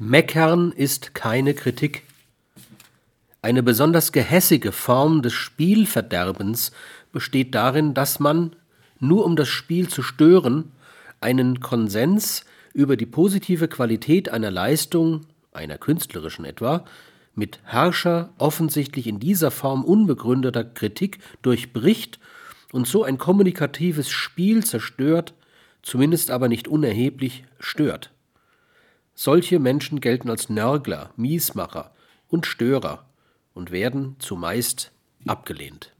Meckern ist keine Kritik. Eine besonders gehässige Form des Spielverderbens besteht darin, dass man, nur um das Spiel zu stören, einen Konsens über die positive Qualität einer Leistung, einer künstlerischen etwa, mit harscher, offensichtlich in dieser Form unbegründeter Kritik durchbricht und so ein kommunikatives Spiel zerstört, zumindest aber nicht unerheblich stört. Solche Menschen gelten als Nörgler, Miesmacher und Störer und werden zumeist abgelehnt